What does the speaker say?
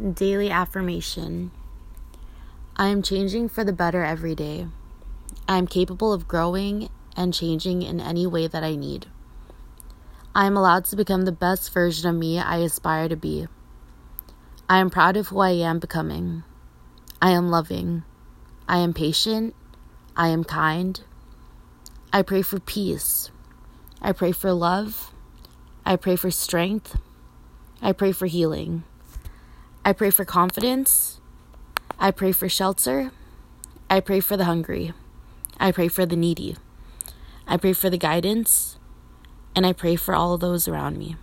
Daily affirmation I am changing for the better every day. I am capable of growing and changing in any way that I need. I am allowed to become the best version of me I aspire to be. I am proud of who I am becoming. I am loving. I am patient. I am kind. I pray for peace. I pray for love. I pray for strength. I pray for healing. I pray for confidence. I pray for shelter. I pray for the hungry. I pray for the needy. I pray for the guidance. And I pray for all those around me.